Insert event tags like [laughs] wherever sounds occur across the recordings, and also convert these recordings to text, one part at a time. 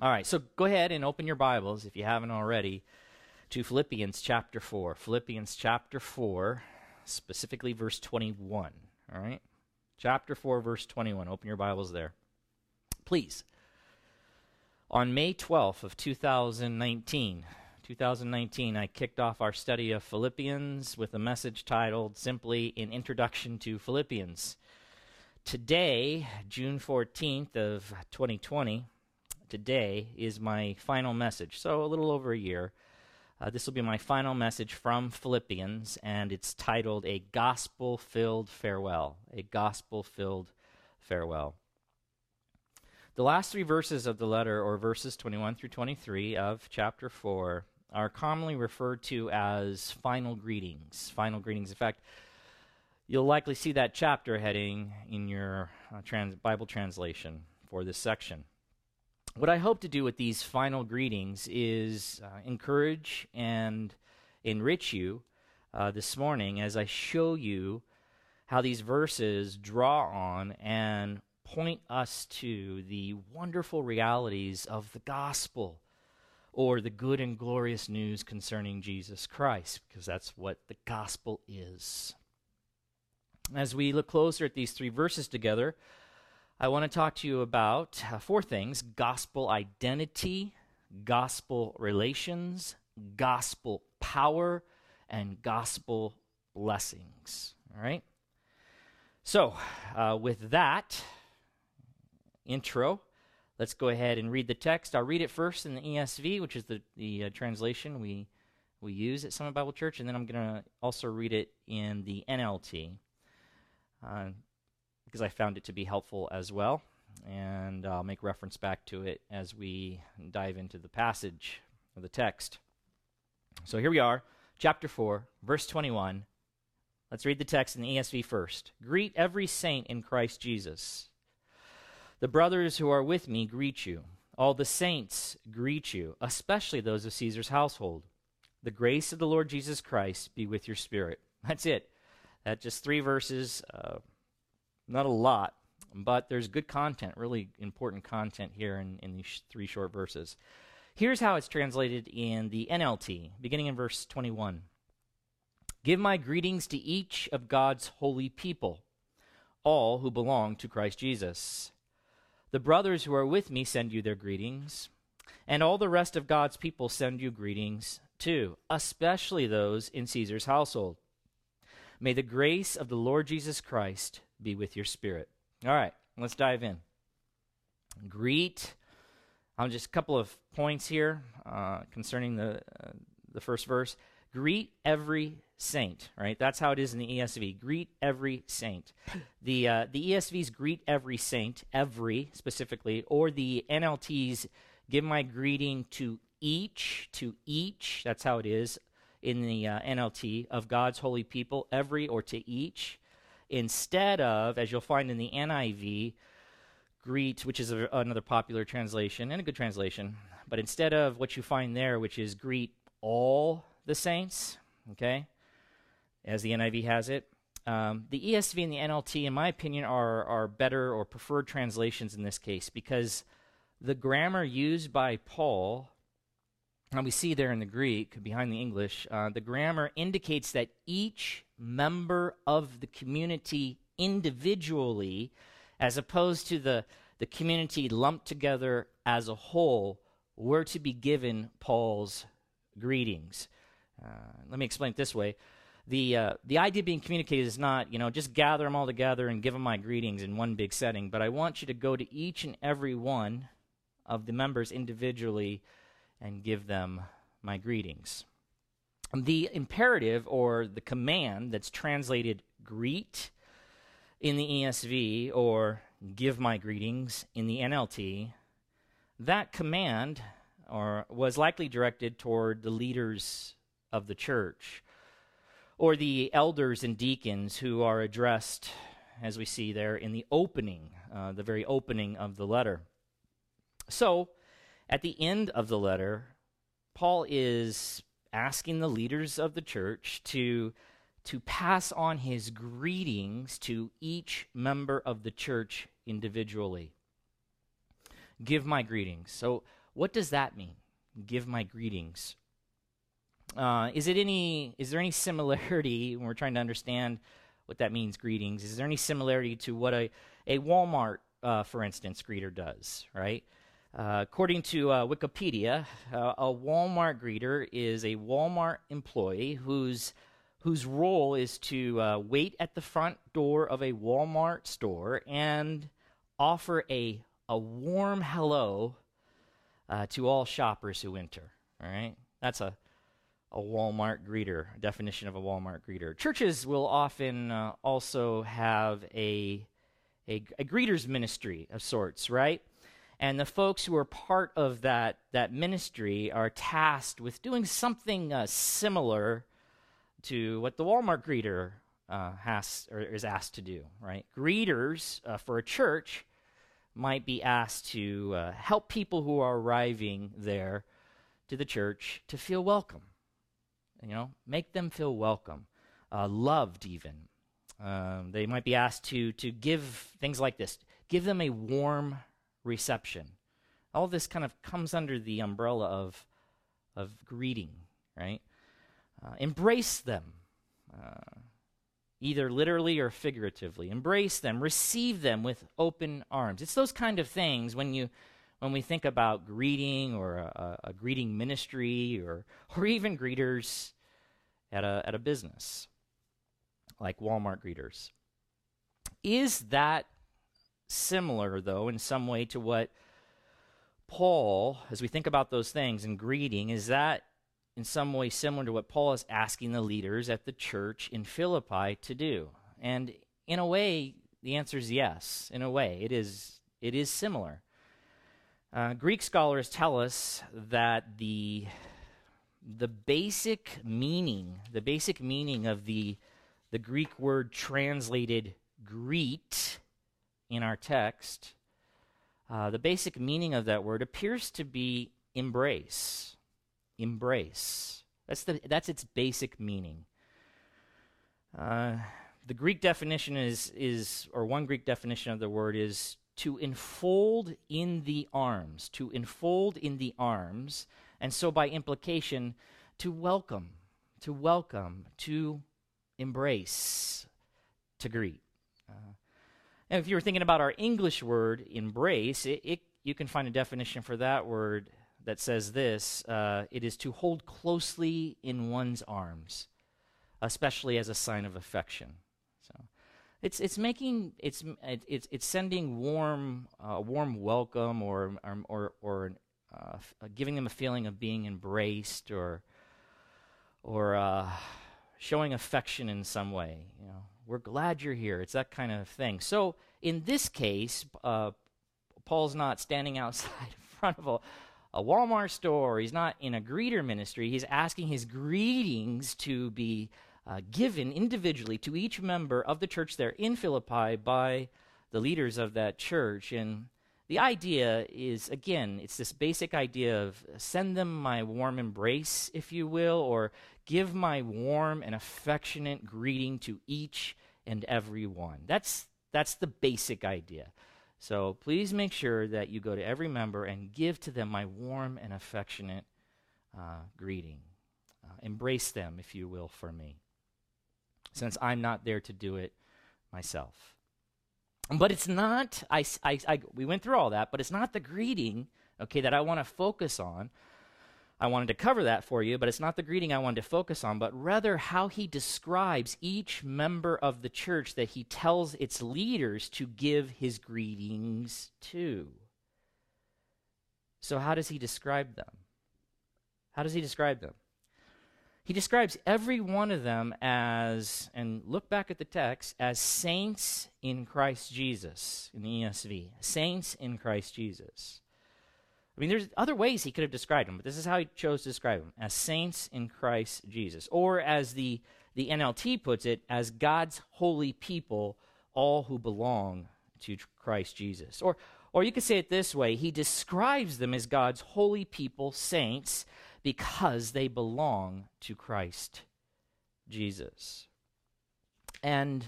All right, so go ahead and open your Bibles, if you haven't already, to Philippians chapter 4. Philippians chapter 4, specifically verse 21. All right? Chapter 4, verse 21. Open your Bibles there. Please. On May 12th of 2019, 2019, I kicked off our study of Philippians with a message titled simply An Introduction to Philippians. Today, June 14th of 2020, today is my final message. So, a little over a year. Uh, this will be my final message from Philippians, and it's titled A Gospel Filled Farewell. A Gospel Filled Farewell. The last three verses of the letter, or verses 21 through 23 of chapter 4, are commonly referred to as final greetings. Final greetings. In fact, you'll likely see that chapter heading in your uh, trans- Bible translation for this section. What I hope to do with these final greetings is uh, encourage and enrich you uh, this morning as I show you how these verses draw on and point us to the wonderful realities of the gospel or the good and glorious news concerning Jesus Christ, because that's what the gospel is. As we look closer at these three verses together, I want to talk to you about uh, four things gospel identity, gospel relations, gospel power, and gospel blessings. All right? So, uh, with that intro, let's go ahead and read the text. I'll read it first in the ESV, which is the, the uh, translation we, we use at Summit Bible Church, and then I'm going to also read it in the NLT. Uh, because I found it to be helpful as well. And I'll make reference back to it as we dive into the passage of the text. So here we are, chapter 4, verse 21. Let's read the text in the ESV first. Greet every saint in Christ Jesus. The brothers who are with me greet you. All the saints greet you, especially those of Caesar's household. The grace of the Lord Jesus Christ be with your spirit. That's it. That's just three verses. Uh, not a lot, but there's good content, really important content here in, in these three short verses. Here's how it's translated in the NLT, beginning in verse 21. Give my greetings to each of God's holy people, all who belong to Christ Jesus. The brothers who are with me send you their greetings, and all the rest of God's people send you greetings too, especially those in Caesar's household. May the grace of the Lord Jesus Christ be with your spirit. All right, let's dive in. Greet. I'll just a couple of points here uh, concerning the uh, the first verse. Greet every saint. Right, that's how it is in the ESV. Greet every saint. The uh, the ESV's greet every saint, every specifically, or the NLT's give my greeting to each, to each. That's how it is in the uh, NLT of God's holy people, every or to each instead of, as you'll find in the NIV, greet, which is a, another popular translation and a good translation, but instead of what you find there, which is greet all the saints, okay, as the NIV has it, um, the ESV and the NLT, in my opinion, are, are better or preferred translations in this case because the grammar used by Paul, and we see there in the Greek behind the English, uh, the grammar indicates that each member of the community individually as opposed to the, the community lumped together as a whole were to be given Paul's greetings. Uh, let me explain it this way. The, uh, the idea being communicated is not, you know, just gather them all together and give them my greetings in one big setting, but I want you to go to each and every one of the members individually and give them my greetings the imperative or the command that's translated greet in the ESV or give my greetings in the NLT, that command or was likely directed toward the leaders of the church or the elders and deacons who are addressed as we see there in the opening, uh, the very opening of the letter. So, at the end of the letter, Paul is asking the leaders of the church to, to pass on his greetings to each member of the church individually. Give my greetings. So, What does that mean? Give my greetings. Uh, is it any? Is there any similarity [laughs] when we're trying to understand what that means? Greetings. Is there any similarity to what a a Walmart, uh, for instance, greeter does? Right. Uh, according to uh, Wikipedia, uh, a Walmart greeter is a Walmart employee whose whose role is to uh, wait at the front door of a Walmart store and offer a a warm hello uh, to all shoppers who enter. All right, that's a a Walmart greeter, definition of a Walmart greeter. Churches will often also have a, a, a greeters ministry of sorts, right? And the folks who are part of that, that ministry are tasked with doing something uh, similar to what the Walmart greeter uh, has or is asked to do, right? Greeters uh, for a church might be asked to uh, help people who are arriving there to the church to feel welcome. You know, make them feel welcome, uh, loved even. Um, they might be asked to to give things like this. Give them a warm reception. All this kind of comes under the umbrella of of greeting, right? Uh, embrace them. Uh, either literally or figuratively. Embrace them, receive them with open arms. It's those kind of things when you when we think about greeting or a, a greeting ministry or or even greeters at a at a business like Walmart greeters. Is that similar though in some way to what Paul, as we think about those things and greeting, is that in some way similar to what Paul is asking the leaders at the church in Philippi to do? And in a way, the answer is yes. In a way, it is it is similar. Uh, Greek scholars tell us that the the basic meaning, the basic meaning of the the Greek word translated greet in our text, uh, the basic meaning of that word appears to be embrace embrace. That's, the, that's its basic meaning. Uh, the Greek definition is, is, or one Greek definition of the word is to enfold in the arms, to enfold in the arms, and so by implication, to welcome, to welcome, to embrace, to greet. Uh, and if you were thinking about our English word embrace, it, it, you can find a definition for that word that says this uh, it is to hold closely in one's arms, especially as a sign of affection. So it's, it's making, it's, it's, it's sending warm, uh, warm welcome or, or, or, or uh, f- giving them a feeling of being embraced or, or uh, showing affection in some way. You know, we're glad you're here. It's that kind of thing. So in this case, uh, Paul's not standing outside [laughs] in front of a a Walmart store. He's not in a greeter ministry. He's asking his greetings to be uh, given individually to each member of the church there in Philippi by the leaders of that church. And the idea is, again, it's this basic idea of send them my warm embrace, if you will, or give my warm and affectionate greeting to each and every one. That's, that's the basic idea. So please make sure that you go to every member and give to them my warm and affectionate uh, greeting. Uh, embrace them, if you will, for me, since I'm not there to do it myself. But it's not, I, I, I, we went through all that, but it's not the greeting, okay, that I want to focus on. I wanted to cover that for you, but it's not the greeting I wanted to focus on, but rather how he describes each member of the church that he tells its leaders to give his greetings to. So, how does he describe them? How does he describe them? He describes every one of them as, and look back at the text, as saints in Christ Jesus in the ESV. Saints in Christ Jesus. I mean, there's other ways he could have described them, but this is how he chose to describe them as saints in Christ Jesus. Or as the, the NLT puts it, as God's holy people, all who belong to Christ Jesus. Or, or you could say it this way he describes them as God's holy people, saints, because they belong to Christ Jesus. And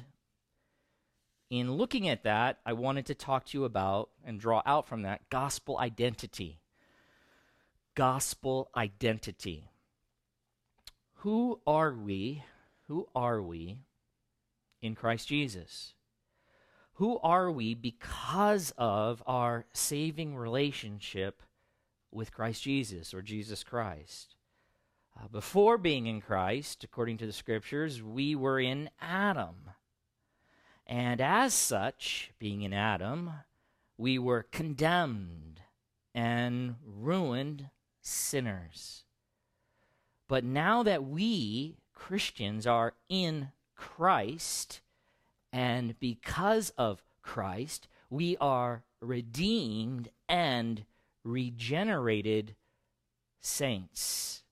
in looking at that, I wanted to talk to you about and draw out from that gospel identity. Gospel identity. Who are we? Who are we in Christ Jesus? Who are we because of our saving relationship with Christ Jesus or Jesus Christ? Uh, before being in Christ, according to the scriptures, we were in Adam. And as such, being in Adam, we were condemned and ruined sinners. But now that we, Christians, are in Christ, and because of Christ, we are redeemed and regenerated saints.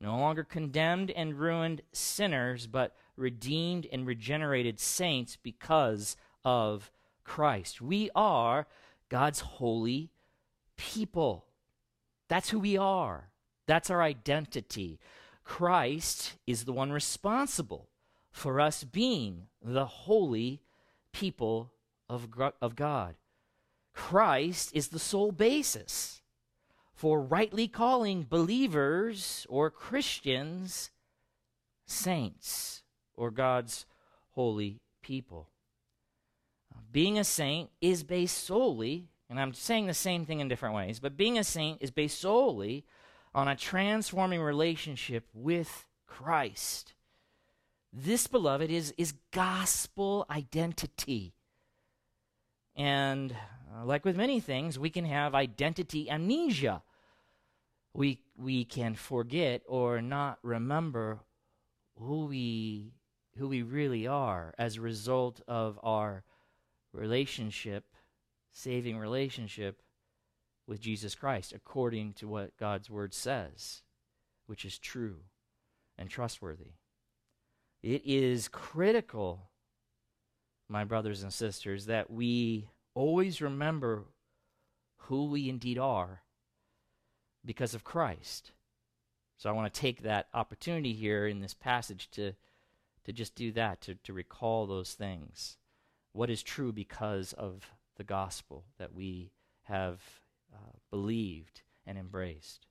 No longer condemned and ruined sinners, but redeemed and regenerated saints because of Christ. We are God's holy people. That's who we are. That's our identity. Christ is the one responsible for us being the holy people of, of God. Christ is the sole basis for rightly calling believers or Christians saints or God's holy people. Being a saint is based solely, and I'm saying the same thing in different ways, but being a saint is based solely on a transforming relationship with Christ. This, beloved, is, is gospel identity. And uh, like with many things, we can have identity amnesia. We, we can forget or not remember who we, who we really are as a result of our relationship, saving relationship with Jesus Christ, according to what God's Word says, which is true and trustworthy. It is critical, my brothers and sisters, that we always remember who we indeed are because of Christ. So I want to take that opportunity here in this passage to, to just do that, to, to recall those things. What is true because of the gospel that we have uh, believed and embraced.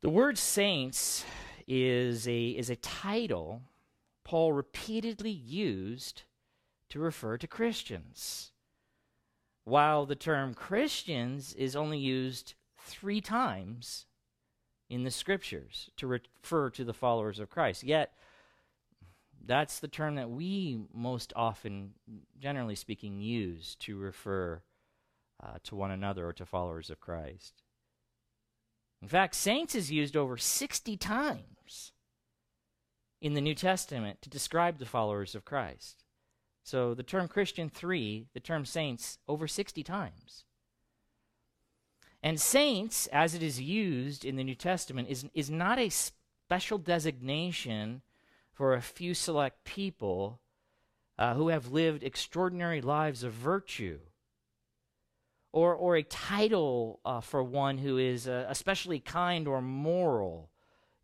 The word saints is a, is a title Paul repeatedly used to refer to Christians, while the term Christians is only used three times in the scriptures to refer to the followers of Christ. Yet, that's the term that we most often, generally speaking, use to refer uh, to one another or to followers of Christ. In fact, saints is used over 60 times in the New Testament to describe the followers of Christ. So the term Christian, three, the term saints, over 60 times. And saints, as it is used in the New Testament, is, is not a special designation for a few select people uh, who have lived extraordinary lives of virtue or, or a title uh, for one who is uh, especially kind or moral.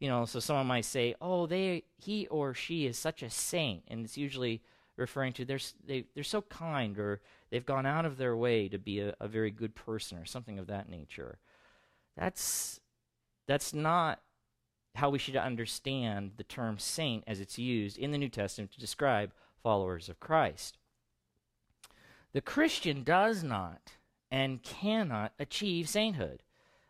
You know, so someone might say, "Oh, they, he or she is such a saint," and it's usually referring to they're they, they're so kind or they've gone out of their way to be a, a very good person or something of that nature. That's that's not how we should understand the term saint as it's used in the New Testament to describe followers of Christ. The Christian does not and cannot achieve sainthood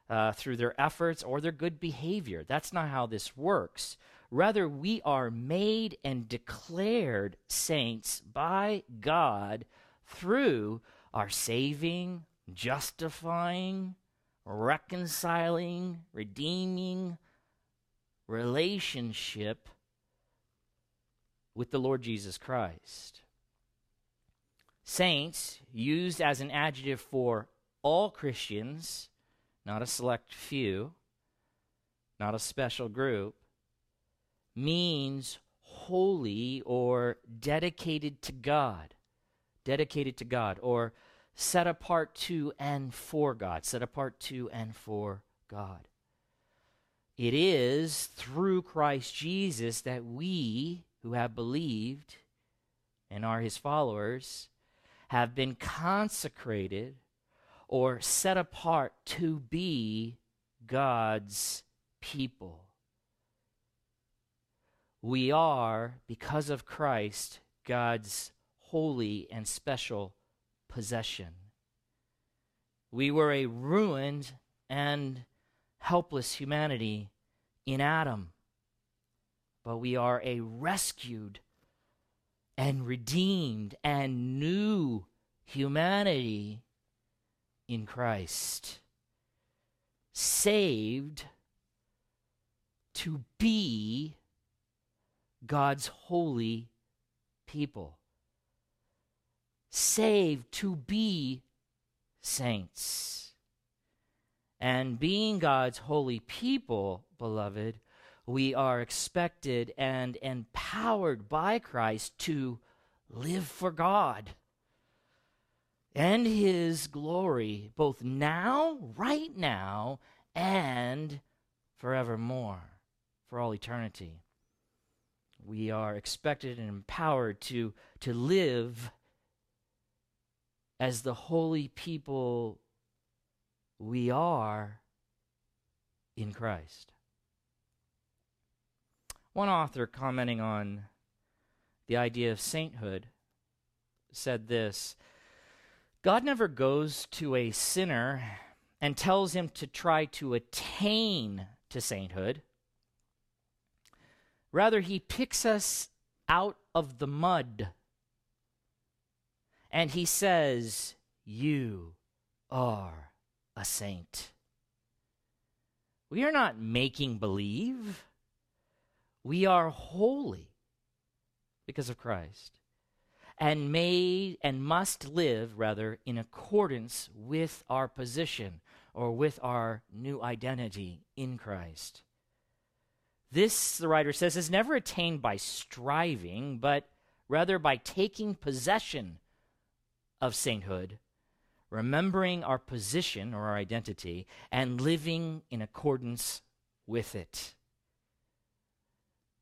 uh, through their efforts or their good behavior. That's not how this works. Rather, we are made and declared saints by God through our saving, justifying, reconciling, redeeming relationship with the Lord Jesus Christ. Saints, used as an adjective for all Christians, not a select few, not a special group, means holy or dedicated to God. Dedicated to God, or set apart to and for God. Set apart to and for God. It is through Christ Jesus that we who have believed and are his followers have been consecrated or set apart to be God's people. We are, because of Christ, God's holy and special possession. We were a ruined and helpless humanity in Adam, but we are a rescued and redeemed and new humanity in Christ. Saved to be God's holy people. Saved to be saints. And being God's holy people, beloved, we are expected and empowered by Christ to live for God and His glory, both now, right now, and forevermore, for all eternity. We are expected and empowered to, to live as the holy people we are in Christ. One author commenting on the idea of sainthood said this God never goes to a sinner and tells him to try to attain to sainthood. Rather, he picks us out of the mud and he says, You are a saint. We are not making believe. We are holy because of Christ and made and must live rather in accordance with our position or with our new identity in Christ. This, the writer says, is never attained by striving, but rather by taking possession of sainthood, remembering our position or our identity, and living in accordance with it.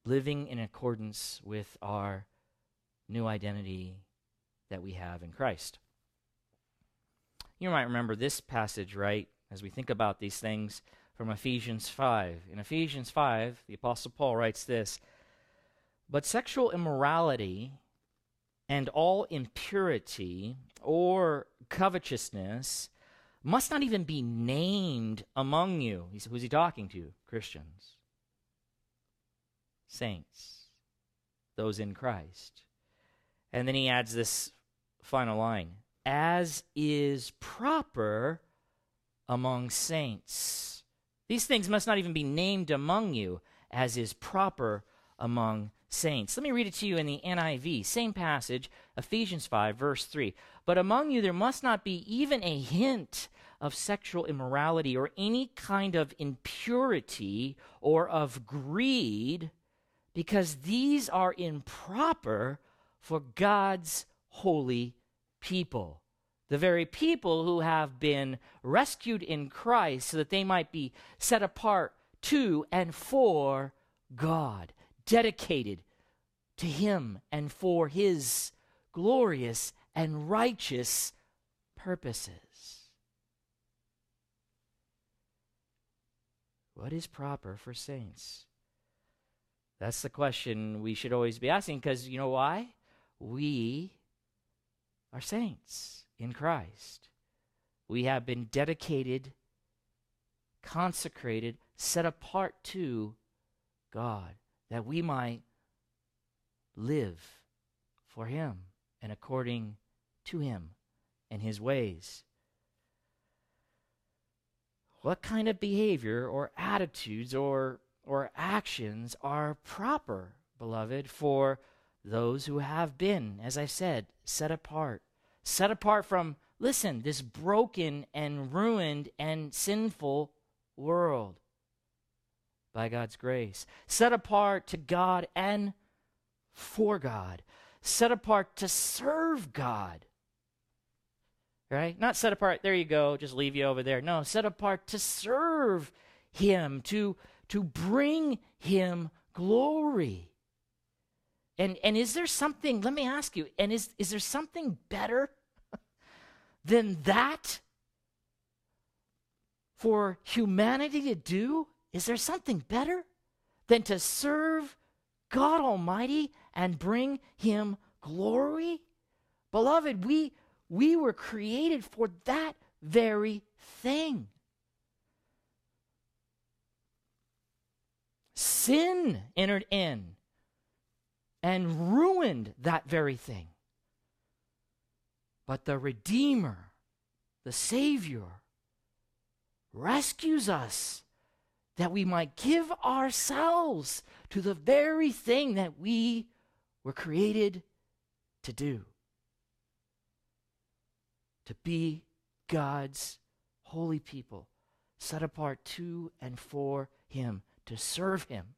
Living in accordance with our new identity that we have in Christ. You might remember this passage, right, as we think about these things from Ephesians 5. In Ephesians 5, the Apostle Paul writes this But sexual immorality and all impurity or covetousness must not even be named among you. He's who's he talking to? Christians, saints, those in Christ. And then he adds this final line as is proper among saints. These things must not even be named among you, as is proper among saints. Let me read it to you in the NIV. Same passage, Ephesians 5, verse 3. But among you there must not be even a hint of sexual immorality or any kind of impurity or of greed, because these are improper for God's holy people. The very people who have been rescued in Christ so that they might be set apart to and for God, dedicated to Him and for His glorious and righteous purposes. What is proper for saints? That's the question we should always be asking because you know why? we are saints in Christ. We have been dedicated, consecrated, set apart to God, that we might live for Him and according to Him and His ways. What kind of behavior or attitudes or, or actions are proper, beloved, for those who have been, as I said, set apart. Set apart from, listen, this broken and ruined and sinful world by God's grace. Set apart to God and for God. Set apart to serve God. Right? Not set apart, there you go, just leave you over there. No, set apart to serve Him, to, to bring Him glory. And, and is there something, let me ask you, and is, is there something better [laughs] than that for humanity to do? Is there something better than to serve God Almighty and bring Him glory? Beloved, we, we were created for that very thing. Sin entered in and ruined that very thing. But the Redeemer, the Savior, rescues us that we might give ourselves to the very thing that we were created to do to be God's holy people, set apart to and for Him, to serve Him,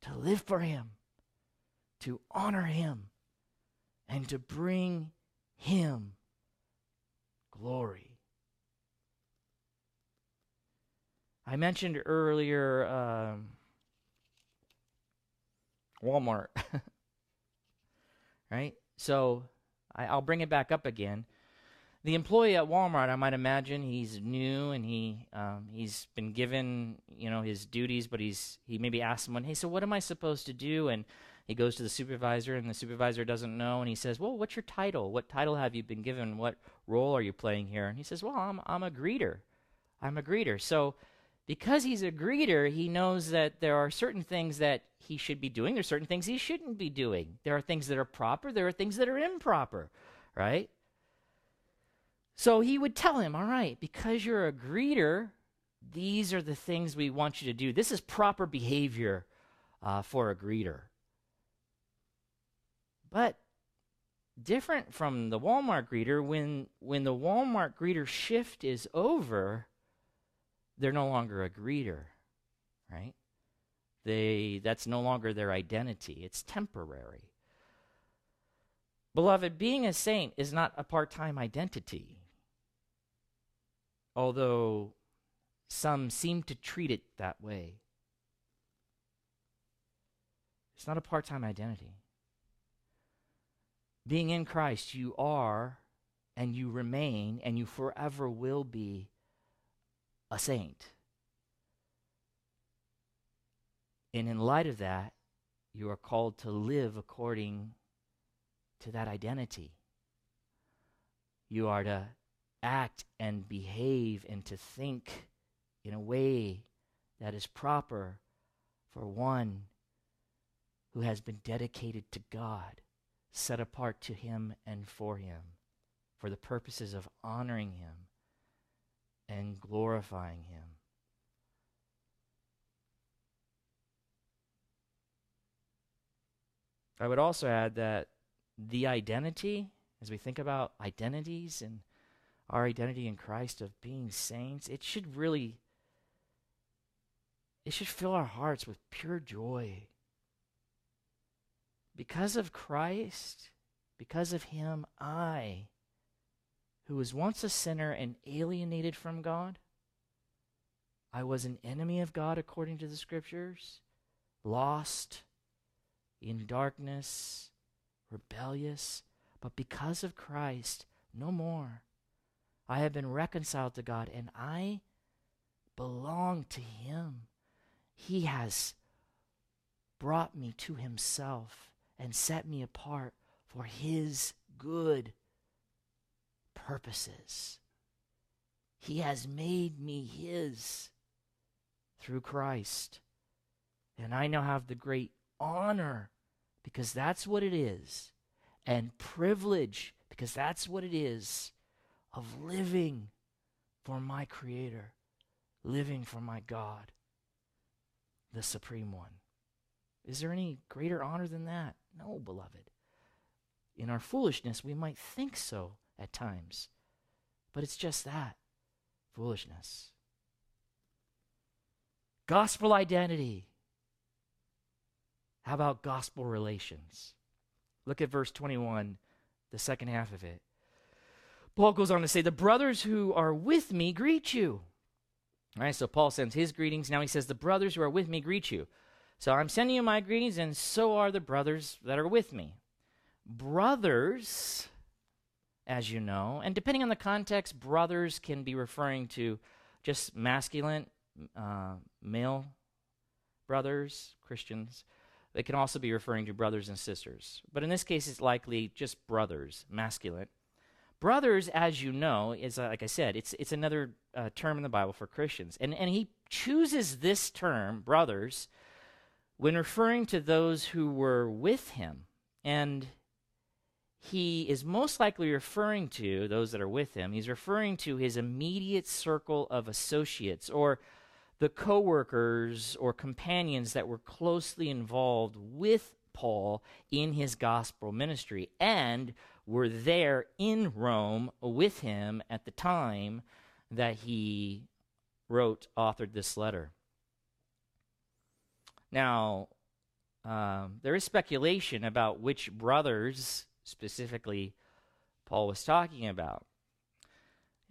to live for Him, to honor Him, and to bring Him glory. I mentioned earlier um, Walmart, [laughs] right? So I, will bring it back up again. The employee at Walmart, I might imagine, he's new and he um, he's been given you know his duties, but he's he maybe asks someone, "Hey, so what am I supposed to do?" And he goes to the supervisor, and the supervisor doesn't know, and he says, "Well, what's your title? What title have you been given? What role are you playing here?" And he says, "Well, I'm I'm a greeter. I'm a greeter." So because he's a greeter, he knows that there are certain things that he should be doing. There's certain things he shouldn't be doing. There are things that are proper. There are things that are improper, right? So he would tell him, all right, because you're a greeter, these are the things we want you to do. This is proper behavior uh, for a greeter. But different from the Walmart greeter, when, when the Walmart greeter shift is over, they're no longer a greeter, right? They, that's no longer their identity, it's temporary. Beloved, being a saint is not a part time identity, although some seem to treat it that way. It's not a part time identity. Being in Christ, you are and you remain and you forever will be a saint. And in light of that, you are called to live according to that identity. You are to act and behave and to think in a way that is proper for one who has been dedicated to God, set apart to Him and for Him, for the purposes of honoring Him and glorifying Him. I would also add that the identity, as we think about identities and our identity in Christ of being saints, it should really it should fill our hearts with pure joy. Because of Christ, because of him, I who was once a sinner and alienated from God. I was an enemy of God according to the scriptures, lost, in darkness, rebellious, but because of Christ, no more. I have been reconciled to God and I belong to Him. He has brought me to Himself and set me apart for His good purposes. He has made me His through Christ. And I now have the great honor because that's what it is, and privilege because that's what it is of living for my Creator, living for my God, the Supreme One. Is there any greater honor than that? No, beloved. In our foolishness, we might think so at times. But it's just that foolishness. Gospel identity. How about gospel relations? Look at verse 21, the second half of it. Paul goes on to say, The brothers who are with me greet you. All right, so Paul sends his greetings. Now he says, The brothers who are with me greet you. So I'm sending you my greetings, and so are the brothers that are with me. Brothers as you know. And depending on the context, brothers can be referring to just masculine, uh, male brothers, Christians. They can also be referring to brothers and sisters. But in this case, it's likely just brothers, masculine. Brothers, as you know, is uh, like I said, it's it's another uh, term in the Bible for Christians, and and he chooses this term, brothers, when referring to those who were with him, and he is most likely referring to those that are with him. He's referring to his immediate circle of associates, or the coworkers or companions that were closely involved with Paul in his gospel ministry and were there in Rome with him at the time that he wrote, authored this letter. Now, um, there is speculation about which brothers specifically Paul was talking about.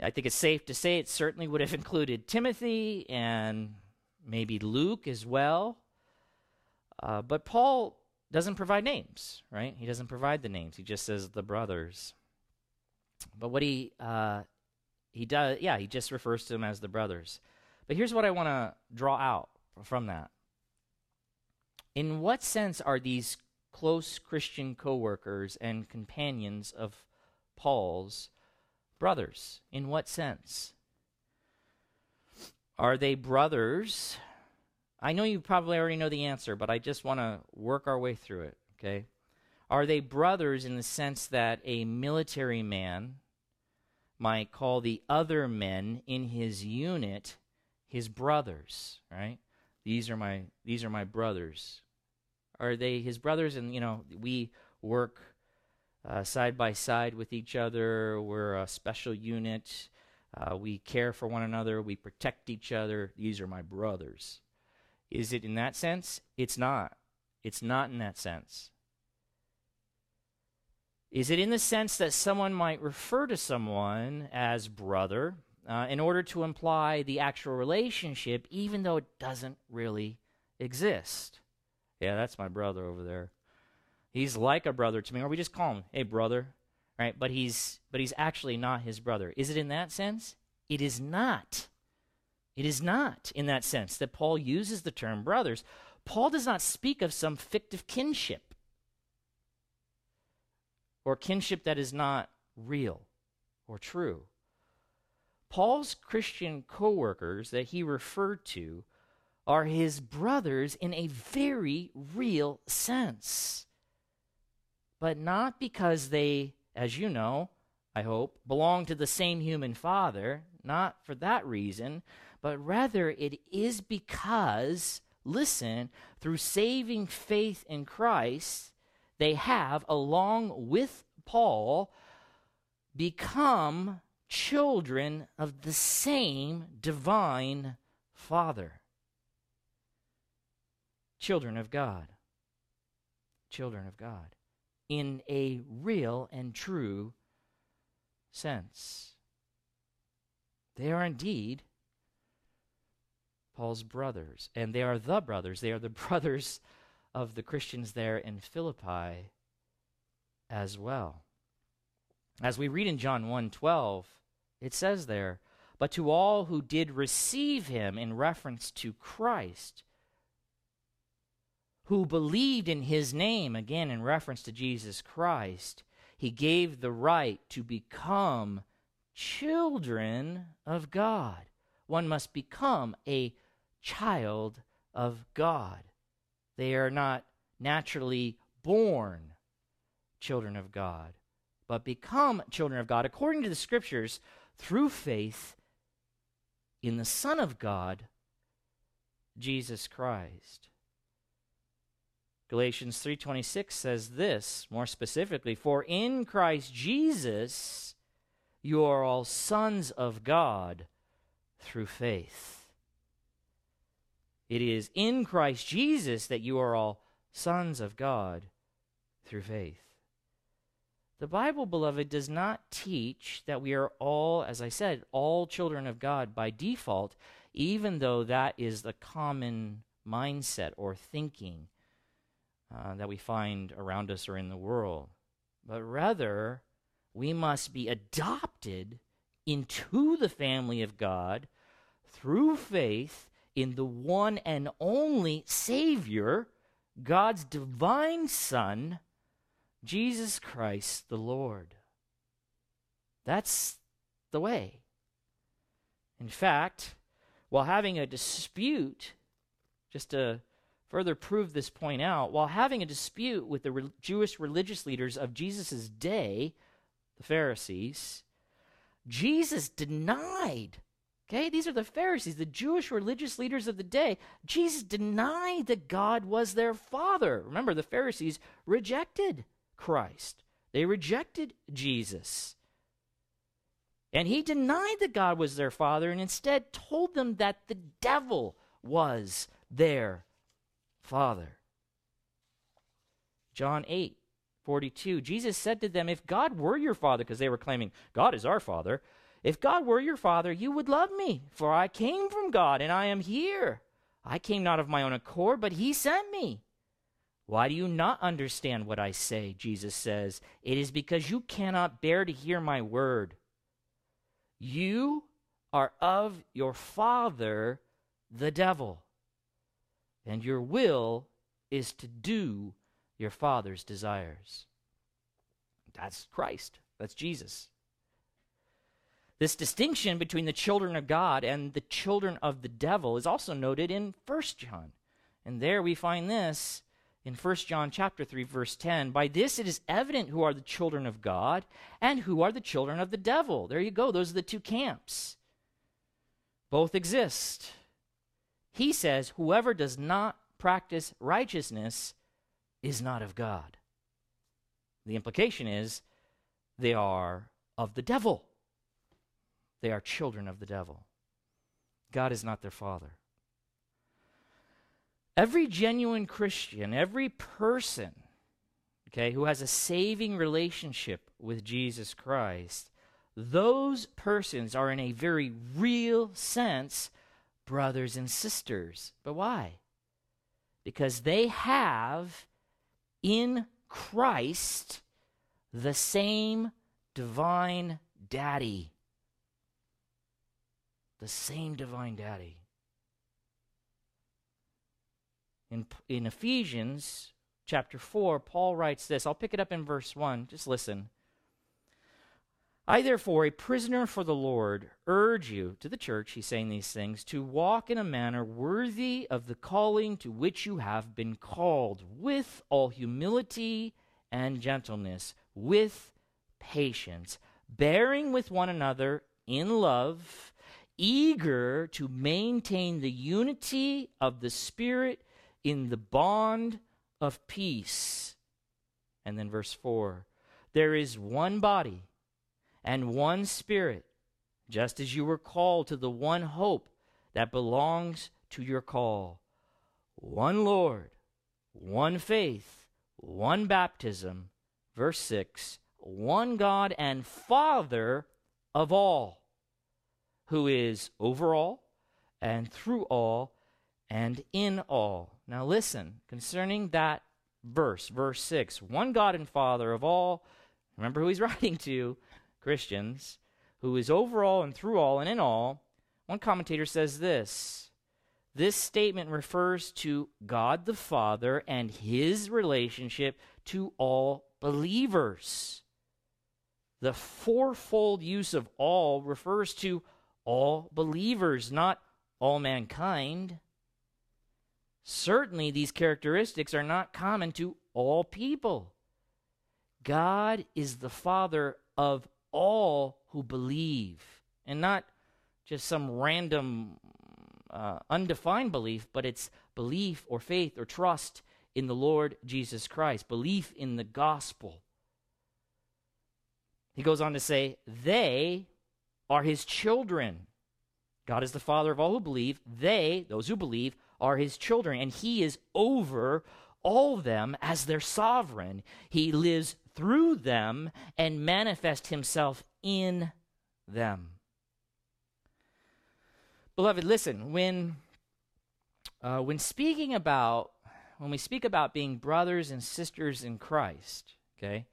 I think it's safe to say it certainly would have included Timothy and maybe Luke as well. Uh, but Paul doesn't provide names, right? He doesn't provide the names. He just says the brothers. But what he uh, he does, yeah, he just refers to them as the brothers. But here's what I want to draw out from that. In what sense are these close Christian co-workers and companions of Paul's brothers? In what sense? Are they brothers I know you probably already know the answer, but I just want to work our way through it, okay? Are they brothers in the sense that a military man might call the other men in his unit his brothers, right? These are my these are my brothers. Are they his brothers and you know, we work uh, side by side with each other. We're a special unit. Uh, we care for one another. We protect each other. These are my brothers. Is it in that sense? It's not. It's not in that sense. Is it in the sense that someone might refer to someone as brother uh, in order to imply the actual relationship, even though it doesn't really exist? Yeah, that's my brother over there. He's like a brother to me, or we just call him, "Hey, brother," right? But he's but he's actually not his brother. Is it in that sense? It is not. It is not in that sense that Paul uses the term brothers. Paul does not speak of some fictive kinship or kinship that is not real or true. Paul's Christian co workers that he referred to are his brothers in a very real sense. But not because they, as you know, I hope, belong to the same human father, not for that reason, but rather it is because, listen, through saving faith in Christ, they have, along with Paul, become children of the same divine Father. Children of God. Children of God. In a real and true sense. They are indeed Paul's brothers. And they are the brothers. They are the [laughs] brothers of the Christians there in Philippi as well. As we read in John 1:12, it says there, "But to all who did receive him in reference to Christ, who believed in his name, again in reference to Jesus Christ, he gave the right to become children of God. One must become a child of God. They are not naturally born children of God, but become children of God according to the scriptures through faith in the Son of God, Jesus Christ. Galatians 3:26 says this more specifically, for in Christ Jesus you are all sons of God through faith. It is in Christ Jesus that you are all sons of God through faith. The Bible, beloved, does not teach that we are all, as I said, all children of God by default, even though that is the common mindset or thinking uh, that we find around us or in the world. But rather, we must be adopted into the family of God through faith in the one and only Savior, God's divine Son, Jesus Christ the Lord. That's the way. In fact, while having a dispute, just to further prove this point out, while having a dispute with the re- Jewish religious leaders of Jesus' day, the Pharisees, Jesus denied. Okay, these are the Pharisees, the Jewish religious leaders of the day. Jesus denied that God was their father. Remember, the Pharisees rejected Christ, they rejected Jesus. And he denied that God was their father and instead told them that the devil was their father. John 8, 42. Jesus said to them, If God were your father, because they were claiming, God is our father, if God were your father, you would love me, for I came from God and I am here. I came not of my own accord, but he sent me. Why do you not understand what I say? Jesus says. It is because you cannot bear to hear my word. You are of your father, the devil, and your will is to do your father's desires. That's Christ. That's Jesus. This distinction between the children of God and the children of the devil is also noted in 1 John. And there we find this in 1 John chapter 3 verse 10, by this it is evident who are the children of God and who are the children of the devil. There you go. Those are the two camps. Both exist. He says, whoever does not practice righteousness is not of God. The implication is they are of the devil. They are children of the devil. God is not their father. Every genuine Christian, every person, okay, who has a saving relationship with Jesus Christ, those persons are in a very real sense brothers and sisters. But why? Because they have in Christ the same divine daddy. The same divine daddy. In, in Ephesians chapter 4, Paul writes this. I'll pick it up in verse 1. Just listen. I, therefore, a prisoner for the Lord, urge you, to the church, he's saying these things, to walk in a manner worthy of the calling to which you have been called, with all humility and gentleness, with patience, bearing with one another in love, eager to maintain the unity of the Spirit in the bond of peace. And then verse 4 there is one body and one spirit, just as you were called to the one hope that belongs to your call. One Lord, one faith, one baptism. Verse 6 one God and Father of all, who is over all and through all and in all. Now, listen, concerning that verse, verse 6, one God and Father of all, remember who he's [laughs] writing to, Christians, who is over all and through all and in all. One commentator says this this statement refers to God the Father and his relationship to all believers. The fourfold use of all refers to all believers, not all mankind. Certainly, these characteristics are not common to all people. God is the Father of all who believe, and not just some random, uh, undefined belief, but it's belief or faith or trust in the Lord Jesus Christ, belief in the gospel. He goes on to say, They are his children. God is the Father of all who believe. They, those who believe, are his children, and he is over all them as their sovereign. He lives through them and manifest himself in them. Beloved, listen, when, uh, when speaking about, when we speak about being brothers and sisters in Christ, okay,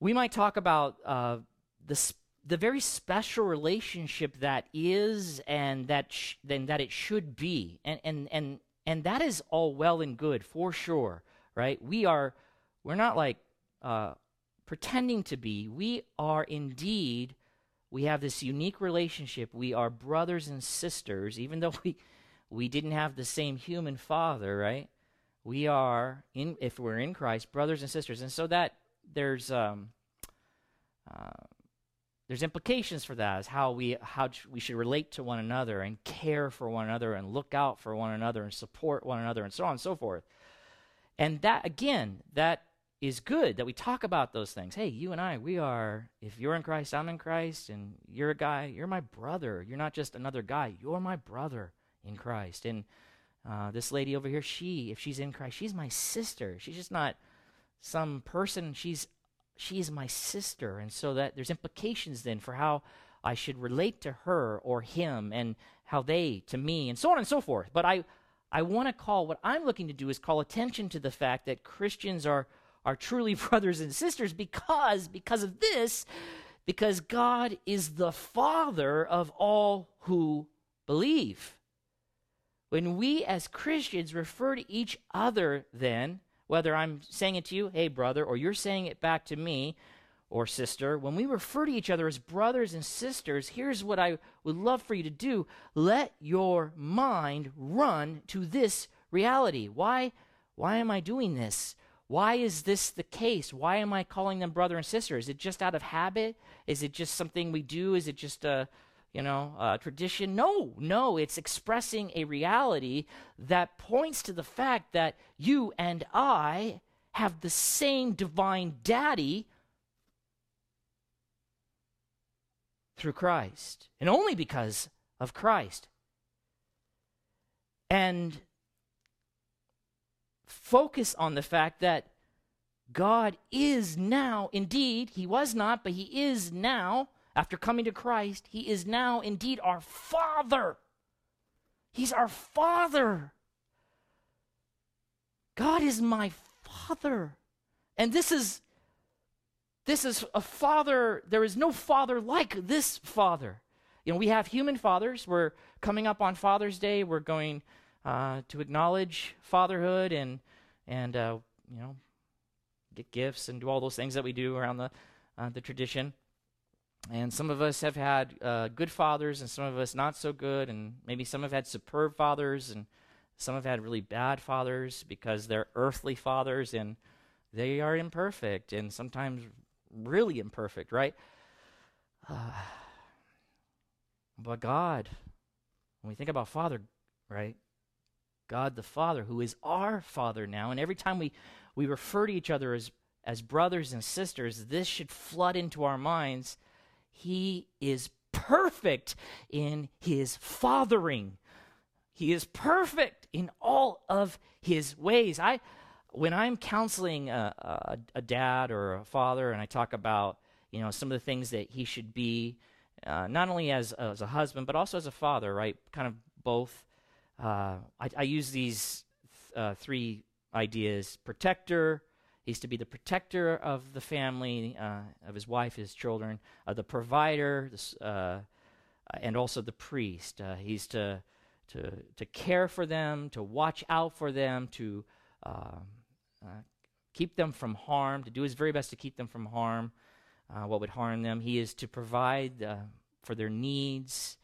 we might talk about uh, the, the very special relationship that is and that sh- then that it should be and and and and that is all well and good for sure right we are we're not like uh, pretending to be we are indeed we have this unique relationship. We are brothers and sisters even though [laughs] we we didn't have the same human father right? We are in if we're in christ brothers and sisters. And so that there's um uh, there's implications for that as how we how we should relate to one another and care for one another and look out for one another and support one another and so on and so forth. And that again that is good that we talk about those things. Hey you and i we are if you're in christ i'm in christ and you're a guy you're my brother. You're not just another guy you're my brother in christ. And uh, this lady over here she if she's in christ she's my sister. She's just not some person. She's she is my sister. And so that there's implications then for how I should relate to her or him and how they to me and so on and so forth. But I I want to call what I'm looking to do is call attention to the fact that Christians are are truly [laughs] brothers and sisters because because of this because God is the father of all who believe. When we as Christians refer to each other then whether I'm saying it to you, hey, brother, or you're saying it back to me or sister, when we refer to each other as brothers and sisters, here's what I would love for you to do let your mind run to this reality. Why? Why am I doing this? Why is this the case? Why am I calling them brother and sister? Is it just out of habit? Is it just something we do? Is it just a you know, uh, tradition. No, no, it's expressing a reality that points to the fact that you and I have the same divine daddy through Christ, and only because of Christ. And focus on the fact that God is now, indeed, He was not, but He is now after coming to Christ, he is now indeed our Father. He's our Father. God is my Father. And this is this is a father there is no father like this father you know we have human fathers we're coming up on father's day we're going uh, to acknowledge fatherhood and and uh, you know get gifts and do all those things that we do around the uh, the tradition and some of us have had uh, good fathers, and some of us not so good, and maybe some have had superb fathers, and some have had really bad fathers because they're earthly fathers and they are imperfect, and sometimes really imperfect, right? [sighs] But God, when we think about Father, right? God the Father, who is our Father now, and every time we, we refer to each other as, as brothers and sisters, this should flood into our minds he is perfect in his fathering. He is perfect in all of his ways. I, when I'm counseling a, a, a dad or a father, and I talk about you know some of the things that he should be, uh, not only as as a husband but also as a father, right? Kind of both. Uh, I, I, use these th- uh, three ideas: protector, He's to be the protector of the family, uh, of his wife, his children, uh, the provider, uh, and also the priest. Uh, he's to, to, to care for them, to watch out for them, to um, keep them from harm, to do his very best to keep them from harm, what would harm them. He is to provide for their needs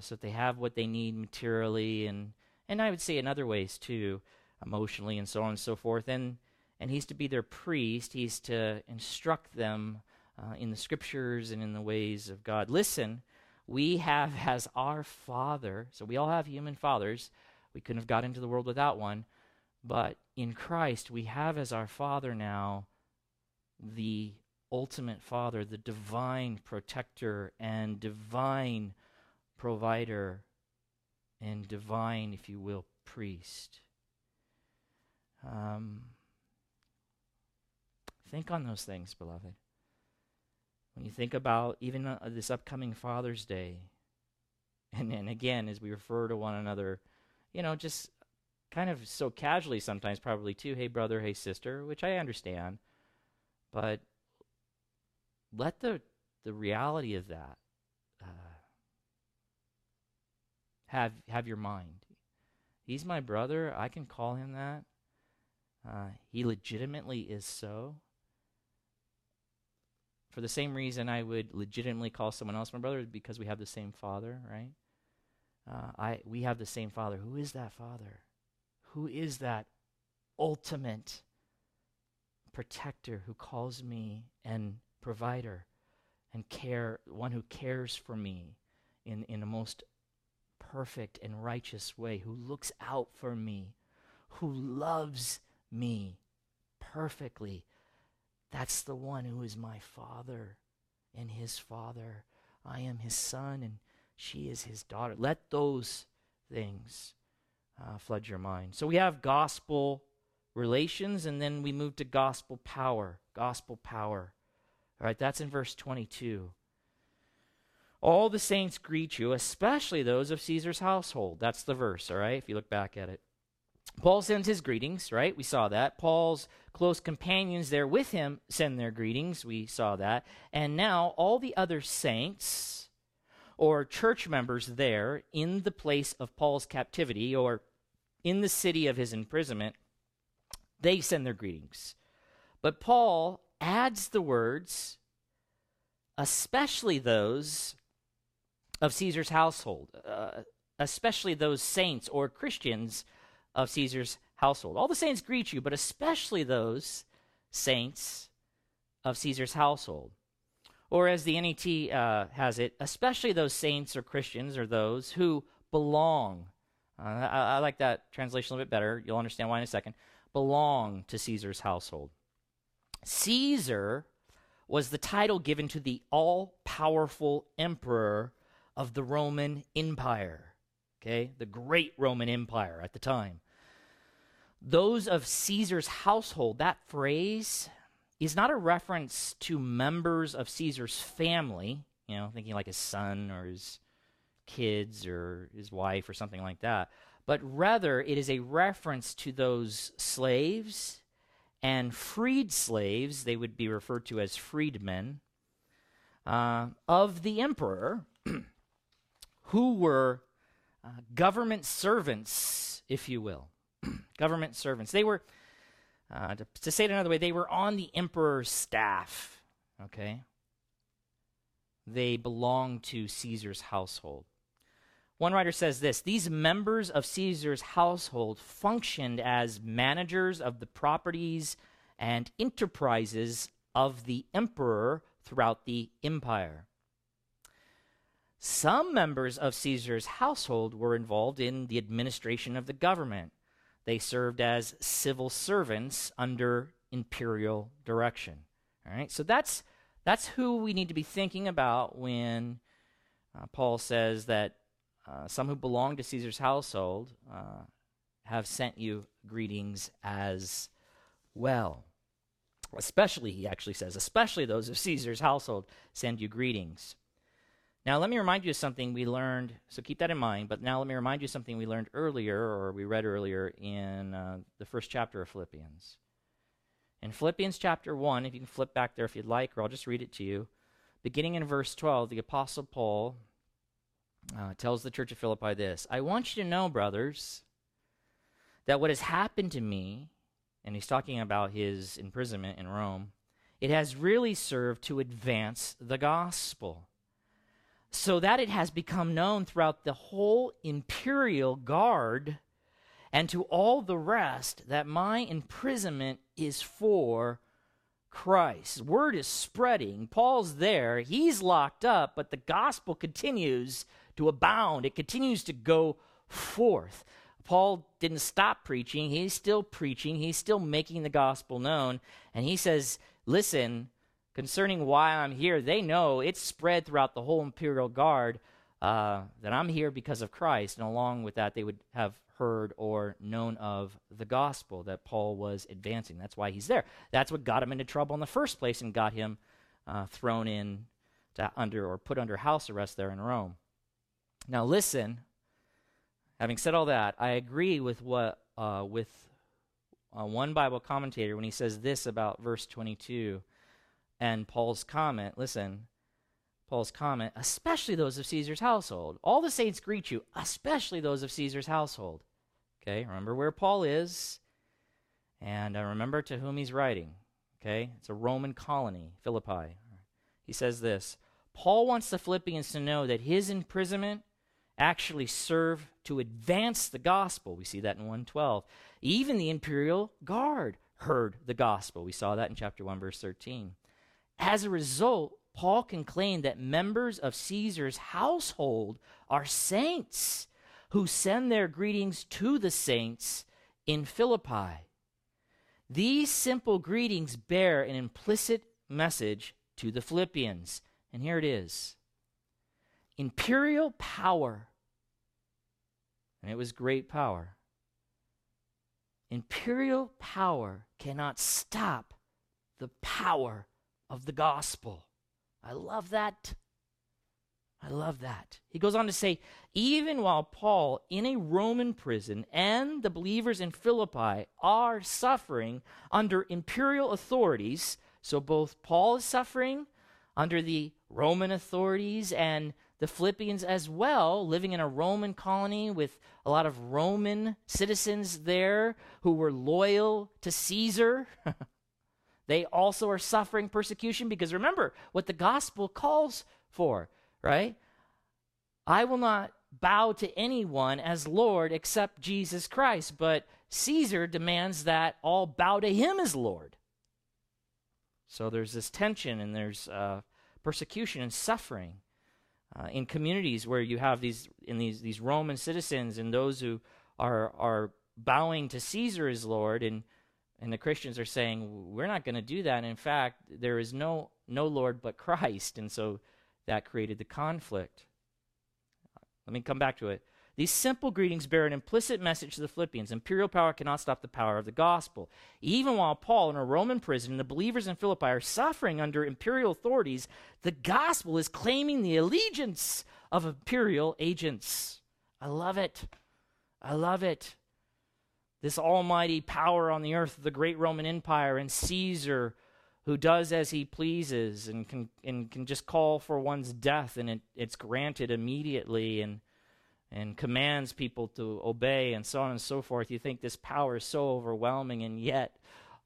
so that they have what they need materially, and, and I would say in other ways too, emotionally, and so on and so forth. And and he's to be their priest. He's to instruct them uh, in the scriptures and in the ways of God. Listen, we have [laughs] as our father, so we all have human fathers. We couldn't have got into the world without one. But in Christ, we have as our father now the ultimate father, the divine protector and divine provider and divine, if you will, priest. Um, Think on those things, beloved. When you think about even uh, this upcoming Father's Day, and then again, as we refer to one another, you know, just kind of so casually sometimes, probably too, hey, brother, hey, sister, which I understand, but let the the reality of that. Uh, have have your mind. He's my brother. I can call him that. Uh, he legitimately is so. For the same reason I would legitimately call someone else my brother because we have the same father, right? Uh, I we have the same father. Who is that father? Who is that ultimate protector who calls me and provider and care one who cares for me in in a most perfect and righteous way, who looks out for me, who loves me perfectly. That's the one who is my father and his father. I am his son and she is his daughter. Let those things uh, flood your mind. So we have gospel relations, and then we move to gospel power. Gospel power. All right, that's in verse 22. All the saints greet you, especially those of Caesar's household. That's the verse, all right, if you look back at it. Paul sends his greetings, right? We saw that. Paul's close companions there with him send their greetings. We saw that. And now all the other saints or church members there in the place of Paul's captivity or in the city of his imprisonment, they send their greetings. But Paul adds the words, especially those of Caesar's household, uh, especially those saints or Christians of Caesar's household. All the saints greet you, but especially those saints of Caesar's household. Or as the NET uh, has it, especially those saints or Christians or those who belong. Uh, I, I like that translation a little bit better. You'll understand why in a second. Belong to Caesar's household. Caesar was the title given to the all powerful emperor of the Roman Empire. Okay, the great Roman Empire at the time. Those of Caesar's household, that phrase is not a reference to members of Caesar's family, you know, thinking like his son or his kids or his wife or something like that, but rather it is a reference to those slaves and freed slaves, they would be referred to as freedmen, uh, of the emperor, [clears throat] who were uh, government servants, if you will. [clears throat] government servants. They were, uh, to, to say it another way, they were on the emperor's staff, okay? They belonged to Caesar's household. One writer says this These members of Caesar's household functioned as managers of the properties and enterprises of the emperor throughout the empire. Some members of Caesar's household were involved in the administration of the government. They served as civil servants under imperial direction. All right, so that's that's who we need to be thinking about when uh, Paul says that uh, some who belong to Caesar's household uh, have sent you greetings as well. Especially, he actually says, especially those of Caesar's household send you greetings. Now, let me remind you of something we learned, so keep that in mind, but now let me remind you of something we learned earlier, or we read earlier in uh, the first chapter of Philippians. In Philippians chapter 1, if you can flip back there if you'd like, or I'll just read it to you. Beginning in verse 12, the Apostle Paul uh, tells the church of Philippi this I want you to know, brothers, that what has happened to me, and he's talking about his imprisonment in Rome, it has really served to advance the gospel, so that it has become known throughout the whole imperial guard and to all the rest that my imprisonment is for Christ. Word is spreading. Paul's there. He's locked up, but the gospel continues to abound, it continues to go forth. Paul didn't stop preaching. He's still preaching. He's still making the gospel known. And he says, Listen, concerning why I'm here, they know it's spread throughout the whole imperial guard uh, that I'm here because of Christ. And along with that, they would have heard or known of the gospel that Paul was advancing. That's why he's there. That's what got him into trouble in the first place and got him uh, thrown in to under or put under house arrest there in Rome. Now, listen. Having said all that, I agree with what uh, with uh, one Bible commentator when he says this about verse 22 and Paul's comment. Listen, Paul's comment, especially those of Caesar's household. All the saints greet you, especially those of Caesar's household. Okay, remember where Paul is, and uh, remember to whom he's writing. Okay, it's a Roman colony, Philippi. He says this Paul wants the Philippians to know that his imprisonment actually served to advance the gospel. We see that in 112. Even the imperial guard heard the gospel. We saw that in chapter 1, verse 13. As a result, Paul can claim that members of Caesar's household are saints who send their greetings to the saints in Philippi. These simple greetings bear an implicit message to the Philippians. And here it is imperial power, and it was great power. Imperial power cannot stop the power of the gospel. I love that. I love that. He goes on to say, even while Paul in a Roman prison and the believers in Philippi are suffering under imperial authorities, so both Paul is suffering under the Roman authorities and the Philippians as well, living in a Roman colony with a lot of Roman citizens there who were loyal to Caesar. [laughs] they also are suffering persecution because remember what the gospel calls for, right? I will not bow to anyone as Lord except Jesus Christ, but Caesar demands that all bow to him as Lord. So there's this tension and there's uh, persecution and suffering uh, in communities where you have these in these these Roman citizens and those who are are bowing to Caesar as Lord and and the Christians are saying we're not going to do that. In fact, there is no no Lord but Christ, and so that created the conflict. Let me come back to it. These simple greetings bear an implicit message to the Philippians. Imperial power cannot stop the power of the gospel. Even while Paul, in a Roman prison, and the believers in Philippi are suffering under imperial authorities, the gospel is claiming the allegiance of imperial agents. I love it. I love it. This almighty power on the earth of the great Roman Empire and Caesar, who does as he pleases and can, and can just call for one's death, and it, it's granted immediately. And and commands people to obey and so on and so forth. You think this power is so overwhelming, and yet,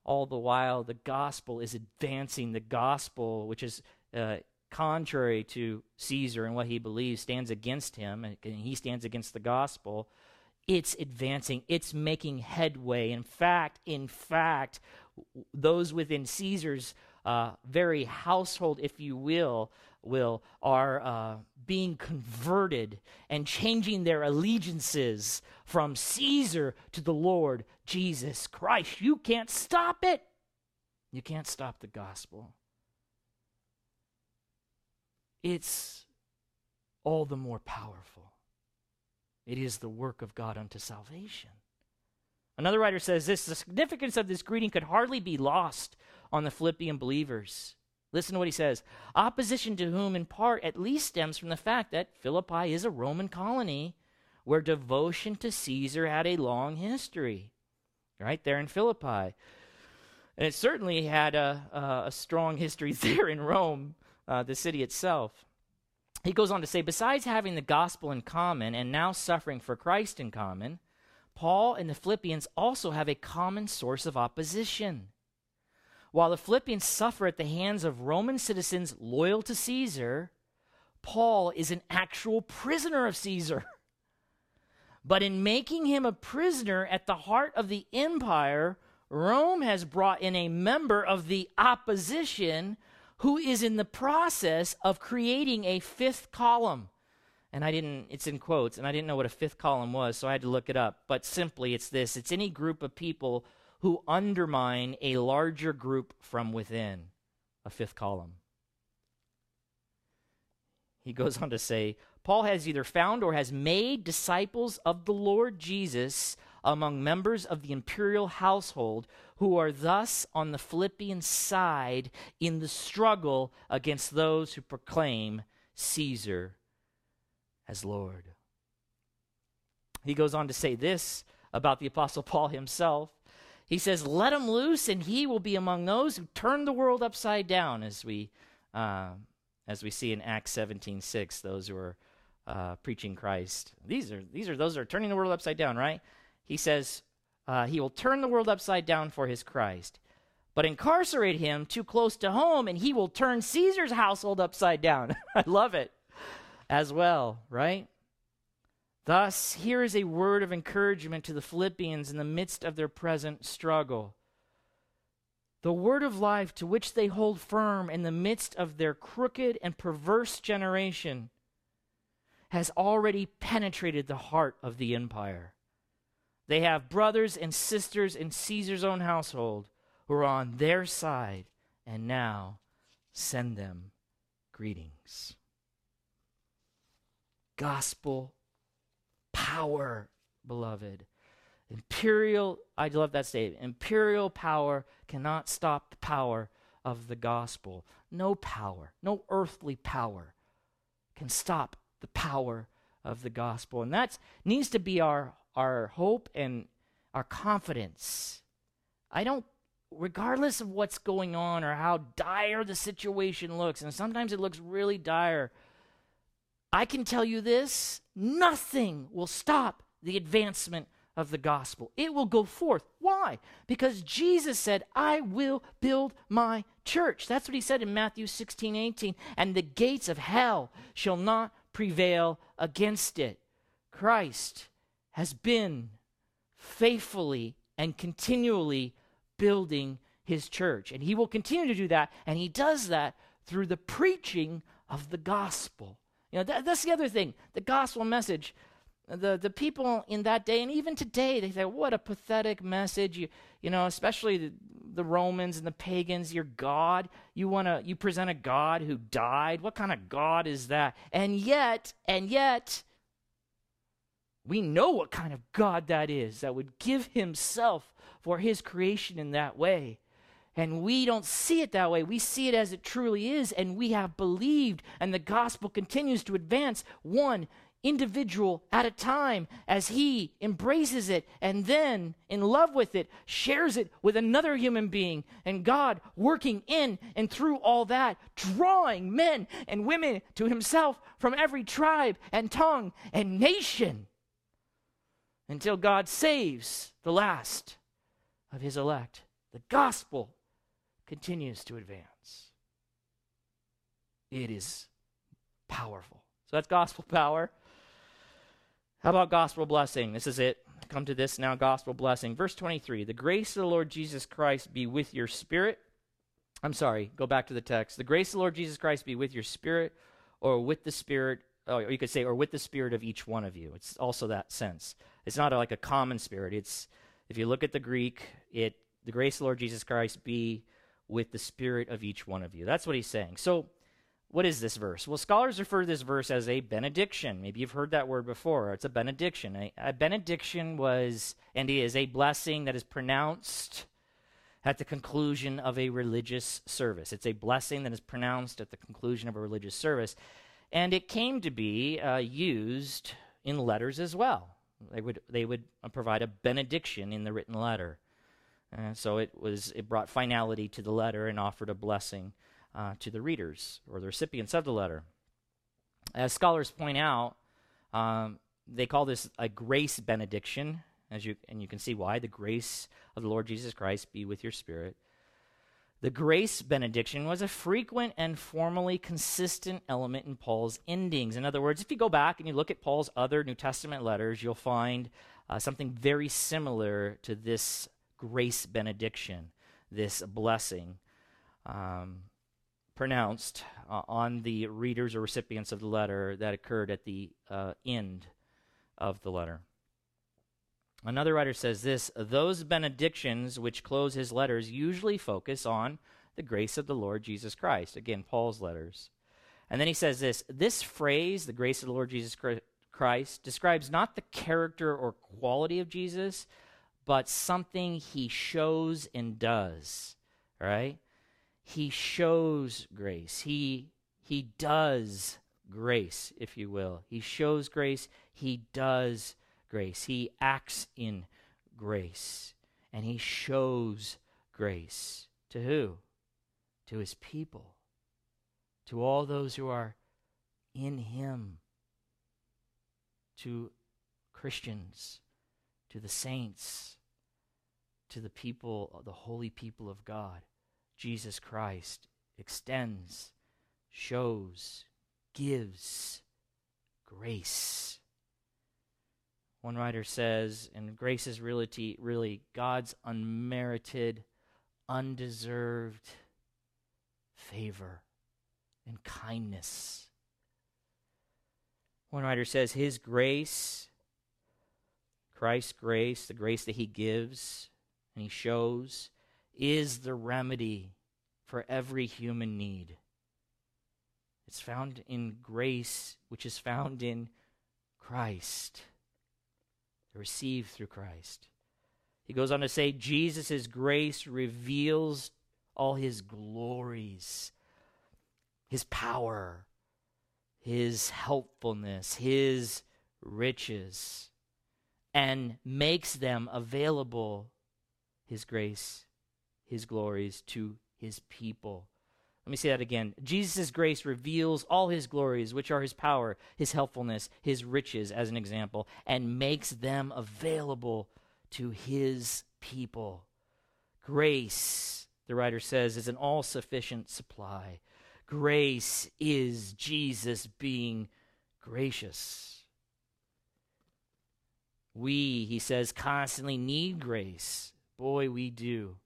all the while, the gospel is advancing. The gospel, which is uh, contrary to Caesar and what he believes, stands against him, and he stands against the gospel. It's advancing, it's making headway. In fact, in fact, those within Caesar's uh, very household, if you will, will are uh, being converted and changing their allegiances from Caesar to the Lord Jesus Christ. You can't stop it. You can't stop the gospel. It's all the more powerful. It is the work of God unto salvation. Another writer says this the significance of this greeting could hardly be lost on the Philippian believers. Listen to what he says. Opposition to whom, in part, at least stems from the fact that Philippi is a Roman colony where devotion to Caesar had a long history. Right there in Philippi. And it certainly had a, a, a strong history [laughs] there in Rome, uh, the city itself. He goes on to say, besides having the gospel in common and now suffering for Christ in common, Paul and the Philippians also have a common source of opposition. While the Philippians suffer at the hands of Roman citizens loyal to Caesar, Paul is an actual prisoner of Caesar. [laughs] But in making him a prisoner at the heart of the empire, Rome has brought in a member of the opposition who is in the process of creating a fifth column. And I didn't, it's in quotes, and I didn't know what a fifth column was, so I had to look it up. But simply, it's this it's any group of people who undermine a larger group from within, a fifth column. He goes on to say, Paul has either found or has made disciples of the Lord Jesus among members of the imperial household who are thus on the Philippian side in the struggle against those who proclaim Caesar as Lord. He goes on to say this about the Apostle Paul himself. He says, Let him loose, and he will be among those who turn the world upside down, as we uh, as we see in Acts 17:6, those who are uh, preaching Christ. These are these are those that are turning the world upside down, right? He says uh, he will turn the world upside down for his Christ, but incarcerate him too close to home, and he will turn Caesar's household upside down. [laughs] I love it as well, right? Thus, here is a word of encouragement to the Philippians in the midst of their present struggle. The word of life to which they hold firm in the midst of their crooked and perverse generation has already penetrated the heart of the empire. They have brothers and sisters in Caesar's own household who are on their side, and now send them greetings. Gospel power, beloved. Imperial, I love that statement. Imperial power cannot stop the power of the gospel. No power, no earthly power can stop the power of the gospel. And that needs to be our, our hope and our confidence. I don't, regardless of what's going on or how dire the situation looks, and sometimes it looks really dire, I can tell you this nothing will stop the advancement of the gospel. It will go forth. Why? Because Jesus said, I will build my church. That's what he said in Matthew 16, 18. And the gates of hell shall not prevail against it. Christ has been faithfully and continually building his church. And he will continue to do that. And he does that through the preaching of the gospel. You know, that, that's the other thing. The gospel message. The, the people in that day, and even today, they say, What a pathetic message. You, you know, especially the, the Romans and the pagans, your God. You want to, you present a God who died. What kind of God is that? And yet, and yet, we know what kind of God that is that would give himself for his creation in that way. And we don't see it that way. We see it as it truly is, and we have believed, and the gospel continues to advance one individual at a time as he embraces it and then, in love with it, shares it with another human being. And God working in and through all that, drawing men and women to himself from every tribe and tongue and nation until God saves the last of his elect. The gospel continues to advance. It is powerful. So that's gospel power. How about gospel blessing? This is it. Come to this now gospel blessing. Verse 23 The grace of the Lord Jesus Christ be with your spirit. I'm sorry, go back to the text. The grace of the Lord Jesus Christ be with your spirit, or with the spirit, or you could say, or with the spirit of each one of you. It's also that sense. It's not like a common spirit. It's, if you look at the Greek, it the grace of the Lord Jesus Christ be with the spirit of each one of you. That's what he's saying. So, what is this verse? Well, scholars refer to this verse as a benediction. Maybe you've heard that word before. It's a benediction. A, a benediction was and is a blessing that is pronounced at the conclusion of a religious service. It's a blessing that is pronounced at the conclusion of a religious service. And it came to be uh, used in letters as well. They would, they would provide a benediction in the written letter. Uh, so it was it brought finality to the letter and offered a blessing uh, to the readers or the recipients of the letter. As scholars point out, um, they call this a grace benediction, as you and you can see why. The grace of the Lord Jesus Christ be with your spirit. The grace benediction was a frequent and formally consistent element in Paul's endings. In other words, if you go back and you look at Paul's other New Testament letters, you'll find uh, something very similar to this grace benediction, this blessing. Um, pronounced uh, on the readers or recipients of the letter that occurred at the uh, end of the letter. Another writer says this those benedictions which close his letters usually focus on the grace of the Lord Jesus Christ. Again, Paul's letters. And then he says this this phrase, the grace of the Lord Jesus Christ, describes not the character or quality of Jesus, but something he shows and does. Right? He shows grace. He, he does grace, if you will. He shows grace. He does grace. He acts in grace. And he shows grace. To who? To his people. to all those who are in Him, to Christians, to the saints, to the people, the holy people of God. Jesus Christ extends, shows, gives grace. One writer says, and grace is really, really God's unmerited, undeserved favor and kindness. One writer says, His grace, Christ's grace, the grace that He gives and He shows, is the remedy for every human need. It's found in grace, which is found in Christ, received through Christ. He goes on to say, Jesus' grace reveals all his glories, his power, his helpfulness, his riches, and makes them available, his grace, his glories, to his people. Let me say that again. Jesus' grace reveals all his glories, which are his power, his helpfulness, his riches, as an example, and makes them available to his people. Grace, the writer says, is an all sufficient supply. Grace is Jesus being gracious. We, he says, constantly need grace. Boy, we do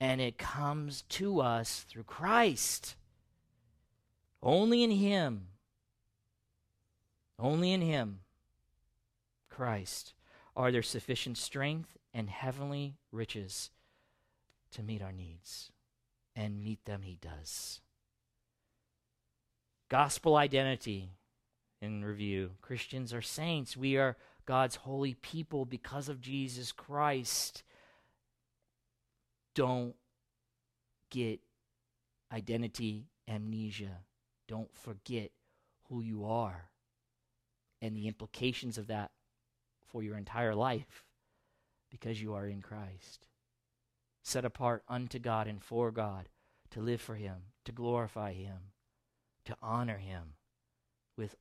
and it comes to us through Christ. Only in Him, only in Him, Christ, are there sufficient strength and heavenly riches to meet our needs. And meet them He does. Gospel identity in review Christians are saints. We are God's holy people because of Jesus Christ don't get identity amnesia. Don't forget who you are and the implications of that for your entire life because you are in Christ. Set apart unto God and for God to live for Him, to glorify Him, to honor Him with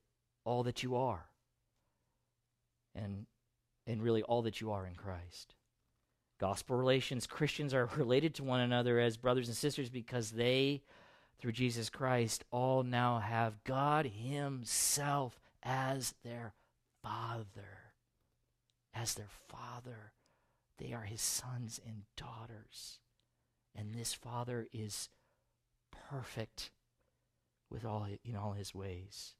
all that you are and, and really all that you are in Christ. Gospel relations, Christians are [laughs] related to one another as brothers and sisters because they, through Jesus Christ, all now have God Himself as their Father. As their Father. They are His sons and daughters. And this Father is perfect with all in all his ways.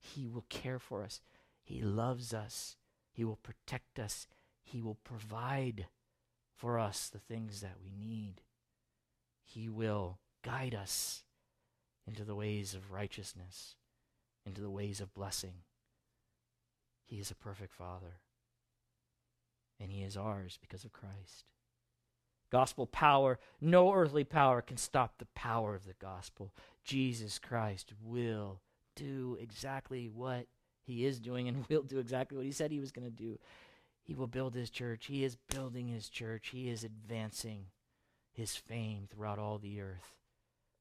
He will care for us. He loves us. He will protect us. He will provide for us the things that we need. He will guide us into the ways of righteousness, into the ways of blessing. He is a perfect Father, and He is ours because of Christ. Gospel power, no earthly power can stop the power of the gospel. Jesus Christ will do exactly what He is doing and [laughs] will do exactly what He said He was going to do. He will build his church. He is building his church. He is advancing his fame throughout all the earth.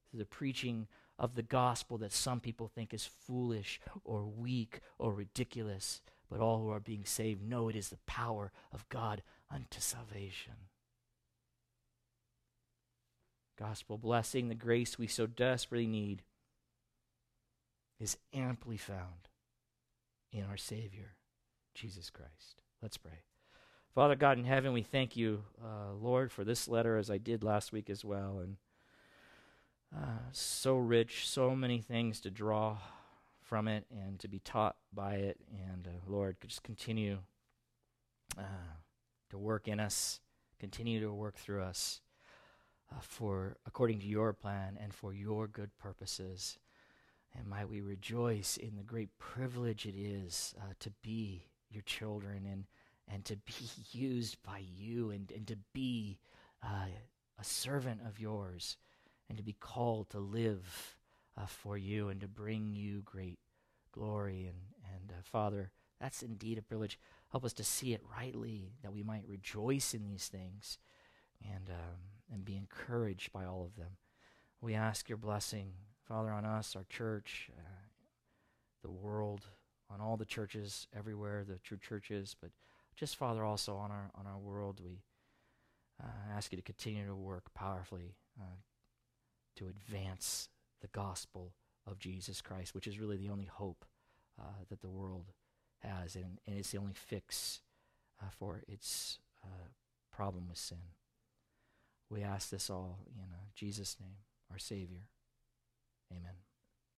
Through the preaching of the gospel that some people think is foolish or weak or ridiculous, but all who are being saved know it is the power of God unto salvation. Gospel blessing, the grace we so desperately need, is amply found in our Savior, Jesus Christ. Let's pray. Father God in heaven, we thank you, uh, Lord, for this letter as I did last week as well. And uh, so rich, so many things to draw from it and to be taught by it. And uh, Lord, just continue uh, to work in us, continue to work through us uh, for according to your plan and for your good purposes. And might we rejoice in the great privilege it is uh, to be your children and and to be [laughs] used by you and, and to be uh, a servant of yours and to be called to live uh, for you and to bring you great glory. And, and uh, Father, that's indeed a privilege. Help us to see it rightly, that we might rejoice in these things and, um, and be encouraged by all of them. We ask your blessing Father, on us, our church, uh, the world, on all the churches everywhere, the true churches, but just, Father, also on our, on our world, we uh, ask you to continue to work powerfully uh, to advance the gospel of Jesus Christ, which is really the only hope uh, that the world has, and, and it's the only fix uh, for its uh, problem with sin. We ask this all in uh, Jesus' name, our Savior. Amen.